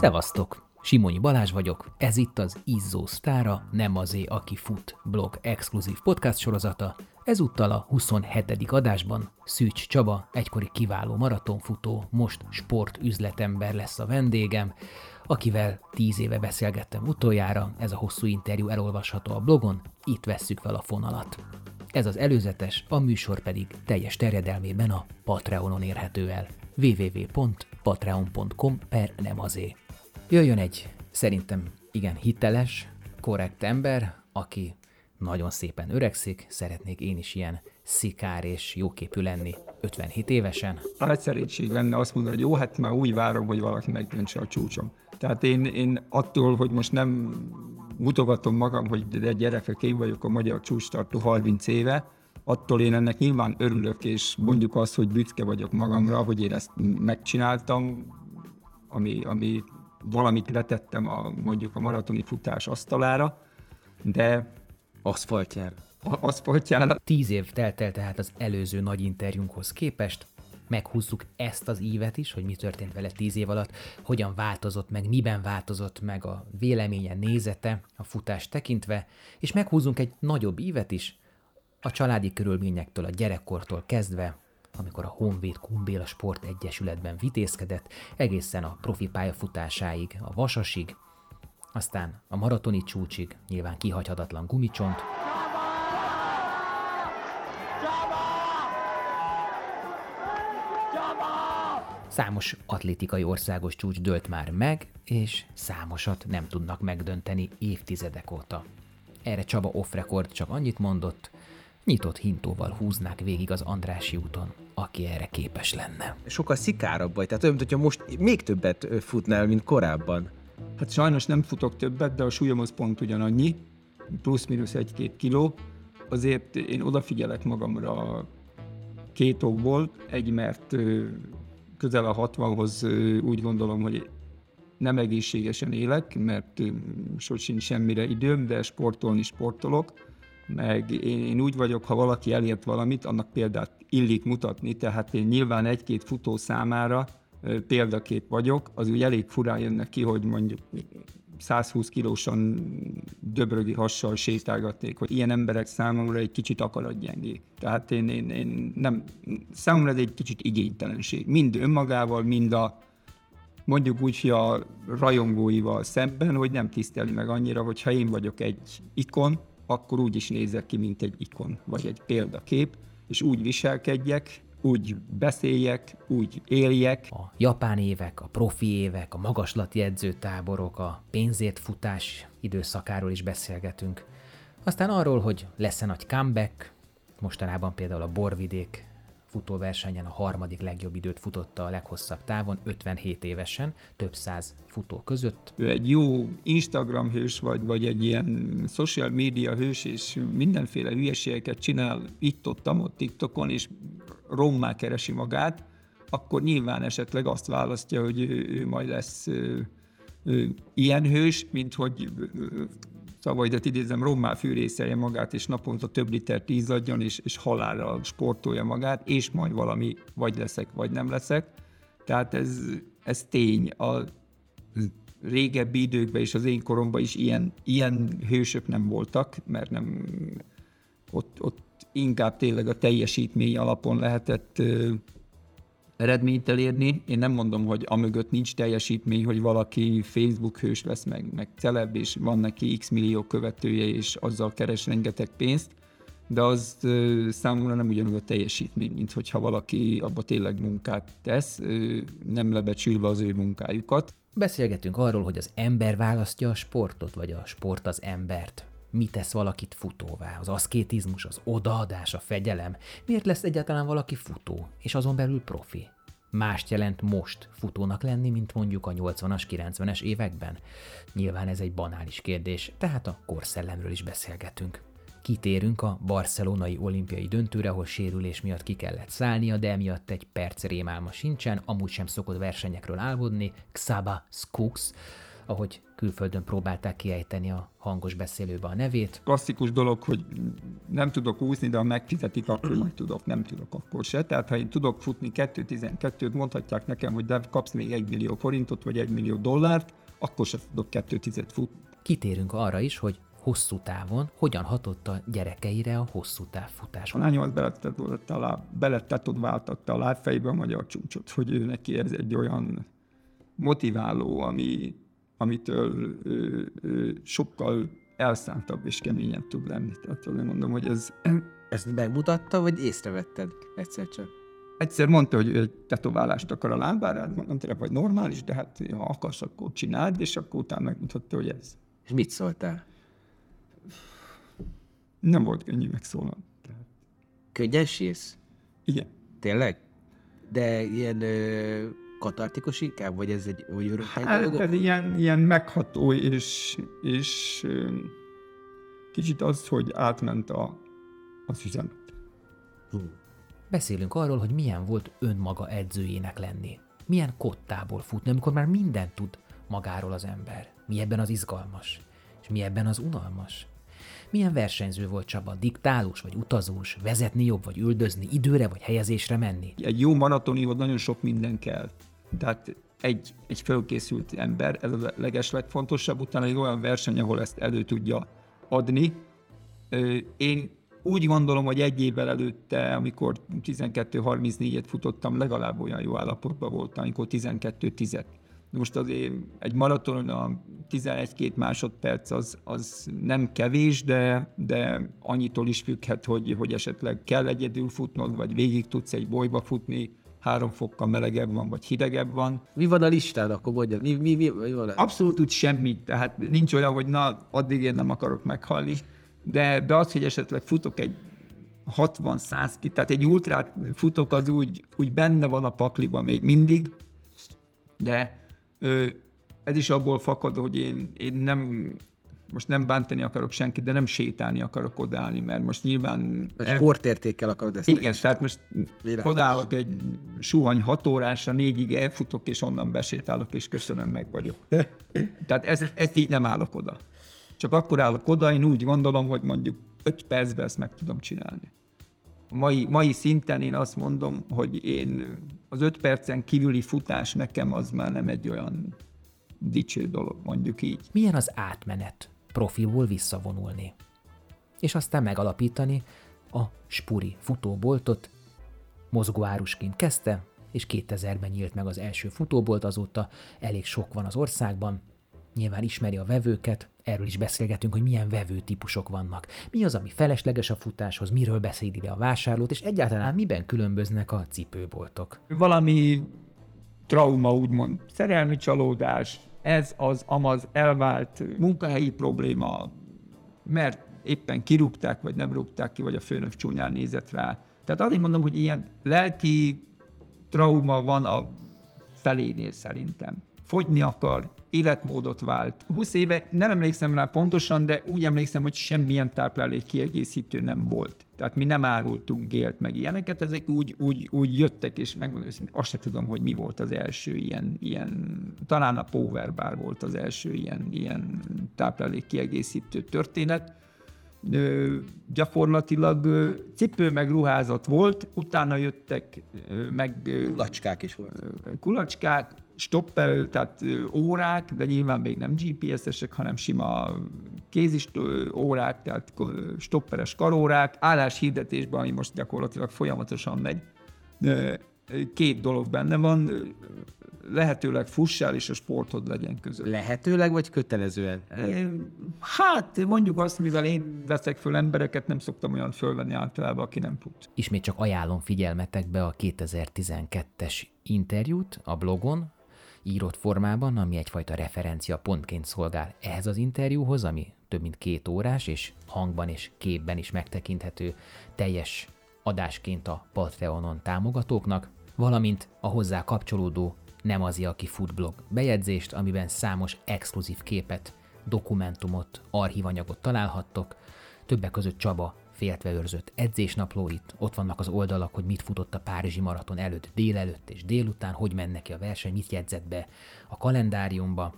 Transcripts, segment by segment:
Szevasztok! Simonyi Balázs vagyok, ez itt az Izzó Sztára, nem azé, aki fut blog exkluzív podcast sorozata. Ezúttal a 27. adásban Szűcs Csaba, egykori kiváló maratonfutó, most sportüzletember lesz a vendégem, akivel tíz éve beszélgettem utoljára, ez a hosszú interjú elolvasható a blogon, itt vesszük fel a fonalat. Ez az előzetes, a műsor pedig teljes terjedelmében a Patreonon érhető el www.patreon.com per nem azé. Jöjjön egy szerintem igen hiteles, korrekt ember, aki nagyon szépen öregszik, szeretnék én is ilyen szikár és jóképű lenni 57 évesen. Nagy szerénység lenne azt mondani, hogy jó, hát már úgy várom, hogy valaki megdöntse a csúcsom. Tehát én, én attól, hogy most nem mutogatom magam, hogy de gyerekek, én vagyok a magyar csúcstartó 30 éve, attól én ennek nyilván örülök, és mondjuk azt, hogy büszke vagyok magamra, hogy én ezt megcsináltam, ami, ami valamit letettem a, mondjuk a maratoni futás asztalára, de Aszfaltjára. a- aszfaltjára. Tíz év telt el tehát az előző nagy interjúnkhoz képest, meghúzzuk ezt az ívet is, hogy mi történt vele tíz év alatt, hogyan változott meg, miben változott meg a véleménye, nézete a futás tekintve, és meghúzunk egy nagyobb ívet is, a családi körülményektől, a gyerekkortól kezdve, amikor a Honvéd Kumbéla Sport Egyesületben vitézkedett, egészen a profi pályafutásáig, a Vasasig, aztán a maratoni csúcsig, nyilván kihagyhatatlan gumicsont, Számos atlétikai országos csúcs dőlt már meg, és számosat nem tudnak megdönteni évtizedek óta. Erre Csaba off-record csak annyit mondott, nyitott hintóval húznák végig az Andrási úton, aki erre képes lenne. Sokkal szikárabb vagy, tehát olyan, mintha most még többet futnál, mint korábban. Hát sajnos nem futok többet, de a súlyom az pont ugyanannyi, plusz-minusz egy-két kiló. Azért én odafigyelek magamra két okból. Egy, mert közel a 60-hoz ö, úgy gondolom, hogy nem egészségesen élek, mert sosincs semmire időm, de sportolni sportolok. Meg én, úgy vagyok, ha valaki elért valamit, annak példát illik mutatni, tehát én nyilván egy-két futó számára példakép vagyok, az úgy elég furán jönnek ki, hogy mondjuk 120 kilósan döbrögi hassal sétálgatnék, hogy ilyen emberek számomra egy kicsit akaratgyengék. Tehát én, én, én nem, számomra ez egy kicsit igénytelenség. Mind önmagával, mind a mondjuk úgy, hogy a rajongóival szemben, hogy nem tiszteli meg annyira, hogy ha én vagyok egy ikon, akkor úgy is nézek ki, mint egy ikon, vagy egy példakép, és úgy viselkedjek, úgy beszéljek, úgy éljek, A japán évek, a profi évek, a magaslati edzőtáborok, a pénzért futás időszakáról is beszélgetünk. Aztán arról, hogy lesz-e nagy comeback, mostanában például a Borvidék futóversenyen a harmadik legjobb időt futotta a leghosszabb távon, 57 évesen, több száz futó között. ő egy jó Instagram hős vagy, vagy egy ilyen social media hős, és mindenféle hülyeségeket csinál itt-ott, ott TikTokon, és rommá keresi magát, akkor nyilván esetleg azt választja, hogy ő, ő majd lesz ö, ö, ilyen hős, mint hogy szavaidat idézem, rommá fűrészelje magát, és naponta több liter tízadjon, és, és halálra sportolja magát, és majd valami vagy leszek, vagy nem leszek. Tehát ez, ez tény. A régebbi időkben és az én koromban is ilyen, ilyen hősök nem voltak, mert nem ott, ott inkább tényleg a teljesítmény alapon lehetett eredményt elérni. Én nem mondom, hogy amögött nincs teljesítmény, hogy valaki Facebook hős lesz meg, meg celeb, és van neki x millió követője, és azzal keres rengeteg pénzt, de az ö, számomra nem ugyanúgy a teljesítmény, mint hogyha valaki abba tényleg munkát tesz, ö, nem lebecsülve az ő munkájukat. Beszélgetünk arról, hogy az ember választja a sportot, vagy a sport az embert. Mi tesz valakit futóvá? Az aszkétizmus, az odaadás, a fegyelem? Miért lesz egyáltalán valaki futó, és azon belül profi? Mást jelent most futónak lenni, mint mondjuk a 80-as, 90-es években? Nyilván ez egy banális kérdés, tehát a korszellemről is beszélgetünk. Kitérünk a barcelonai olimpiai döntőre, ahol sérülés miatt ki kellett szállnia, de emiatt egy perc rémálma sincsen, amúgy sem szokott versenyekről álmodni, Xaba Skux, ahogy külföldön próbálták kiejteni a hangos beszélőbe a nevét. Klasszikus dolog, hogy nem tudok úszni, de ha megfizetik, akkor majd tudok, nem tudok akkor se. Tehát ha én tudok futni 2.12-t, mondhatják nekem, hogy de kapsz még 1 millió forintot, vagy 1 millió dollárt, akkor se tudok 2.10 futni. Kitérünk arra is, hogy hosszú távon hogyan hatott a gyerekeire a hosszú távfutás. A lányom az beletetodváltatta a lábfejbe a magyar csúcsot, hogy ő neki ez egy olyan motiváló, ami, amitől ő, ő sokkal elszántabb és keményebb tud lenni. Tehát azért mondom, hogy ez... Ezt megmutatta, vagy észrevetted egyszer csak? Egyszer mondta, hogy egy tetoválást akar a lábára, mondtam tényleg, hogy normális, de hát ha akarsz, akkor csináld, és akkor utána megmutatta, hogy ez. És mit szóltál? Nem volt könnyű megszólalni. Könnyen sírsz? Igen. Tényleg? De ilyen ö, katartikus inkább, vagy ez egy vagy örök Hát, ez ilyen, ilyen megható, és, és kicsit az, hogy átment a, az üzenet. Beszélünk arról, hogy milyen volt önmaga edzőjének lenni. Milyen kottából futni, amikor már mindent tud magáról az ember. Mi ebben az izgalmas, és mi ebben az unalmas. Milyen versenyző volt Csaba? Diktálós vagy utazós? Vezetni jobb vagy üldözni? Időre vagy helyezésre menni? Egy jó maratonihoz nagyon sok minden kell. Tehát egy, egy fölkészült ember, ez a leges legfontosabb, utána egy olyan verseny, ahol ezt elő tudja adni. Én úgy gondolom, hogy egy évvel előtte, amikor 12-34-et futottam, legalább olyan jó állapotban voltam, amikor 12-10-et. Most azért egy maratonon a 11-2 másodperc az, az nem kevés, de, de annyitól is függhet, hogy, hogy esetleg kell egyedül futnod, vagy végig tudsz egy bolyba futni, három fokkal melegebb van, vagy hidegebb van. Mi van a listán, akkor mondja, mi, mi, mi, mi van? Abszolút úgy semmit, tehát nincs olyan, hogy na, addig én nem akarok meghalni, de, de az, hogy esetleg futok egy 60-100 ki, tehát egy ultrát futok, az úgy, úgy benne van a pakliban még mindig, de ö, ez is abból fakad, hogy én, én nem, most nem bántani akarok senkit, de nem sétálni akarok odállni, mert most nyilván... Egy sportértékkel akarod ezt Igen, tehát most Világos. odállok egy suhany hat órásra, négyig elfutok, és onnan besétálok, és köszönöm, meg vagyok. Tehát ez, ezt így nem állok oda. Csak akkor állok oda, én úgy gondolom, hogy mondjuk öt percben ezt meg tudom csinálni. A mai, mai szinten én azt mondom, hogy én az öt percen kívüli futás nekem az már nem egy olyan dicső dolog, mondjuk így. Milyen az átmenet profiból visszavonulni? És aztán megalapítani a Spuri futóboltot, mozgóárusként kezdte, és 2000-ben nyílt meg az első futóbolt, azóta elég sok van az országban, nyilván ismeri a vevőket, erről is beszélgetünk, hogy milyen vevő típusok vannak. Mi az, ami felesleges a futáshoz, miről beszéd ide a vásárlót, és egyáltalán miben különböznek a cipőboltok. valami trauma, úgymond szerelmi csalódás, ez az amaz elvált munkahelyi probléma, mert éppen kirúgták, vagy nem rúgták ki, vagy a főnök csúnyán nézett rá. Tehát azért mondom, hogy ilyen lelki trauma van a felénél szerintem. Fogyni akar, életmódot vált. 20 éve, nem emlékszem rá pontosan, de úgy emlékszem, hogy semmilyen táplálék kiegészítő nem volt. Tehát mi nem árultunk gélt, meg ilyeneket, ezek úgy, úgy, úgy jöttek, és megmondom őszintén, azt se tudom, hogy mi volt az első ilyen, ilyen talán a Power Bar volt az első ilyen, ilyen táplálék kiegészítő történet. Ö, gyakorlatilag ö, cipő meg ruházat volt, utána jöttek ö, meg ö, Lacskák is volt. kulacskák, stopper, tehát órák, de nyilván még nem GPS-esek, hanem sima kézis órák, tehát stopperes karórák, álláshirdetésben, ami most gyakorlatilag folyamatosan megy. Két dolog benne van, lehetőleg fussál, és a sportod legyen között. Lehetőleg, vagy kötelezően? Hát mondjuk azt, mivel én veszek föl embereket, nem szoktam olyan fölvenni általában, aki nem fut. Ismét csak ajánlom figyelmetekbe a 2012-es interjút a blogon, írott formában, ami egyfajta referencia pontként szolgál ehhez az interjúhoz, ami több mint két órás, és hangban és képben is megtekinthető teljes adásként a Patreonon támogatóknak, valamint a hozzá kapcsolódó Nem az aki foodblog bejegyzést, amiben számos exkluzív képet, dokumentumot, archívanyagot találhattok, többek között Csaba féltve őrzött edzésnaplóit, ott vannak az oldalak, hogy mit futott a Párizsi maraton előtt, délelőtt és délután, hogy menne ki a verseny, mit jegyzett be a kalendáriumba,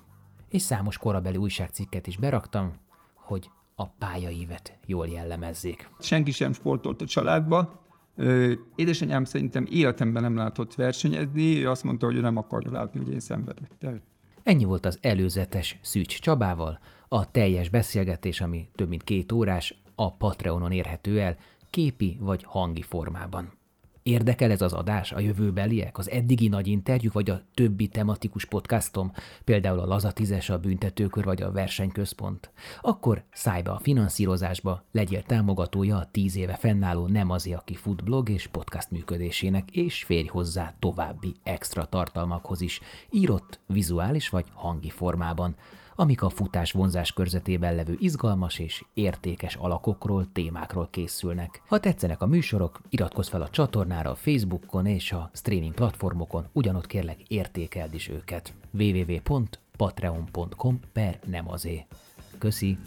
és számos korabeli újságcikket is beraktam, hogy a pályaívet jól jellemezzék. Senki sem sportolt a családba. Édesanyám szerintem életemben nem látott versenyezni, ő azt mondta, hogy ő nem akarja látni, hogy én szenvedek. Tehát Ennyi volt az előzetes Szűcs Csabával, a teljes beszélgetés, ami több mint két órás, a Patreonon érhető el, képi vagy hangi formában. Érdekel ez az adás, a jövőbeliek, az eddigi nagy interjú, vagy a többi tematikus podcastom, például a Lazatizes, a Büntetőkör vagy a Versenyközpont? Akkor szállj be a finanszírozásba, legyél támogatója a tíz éve fennálló Nem az, aki fut blog és podcast működésének, és férj hozzá további extra tartalmakhoz is, írott, vizuális vagy hangi formában amik a futás vonzás körzetében levő izgalmas és értékes alakokról, témákról készülnek. Ha tetszenek a műsorok, iratkozz fel a csatornára a Facebookon és a streaming platformokon, ugyanott kérlek értékeld is őket. www.patreon.com per nem azé. Köszi!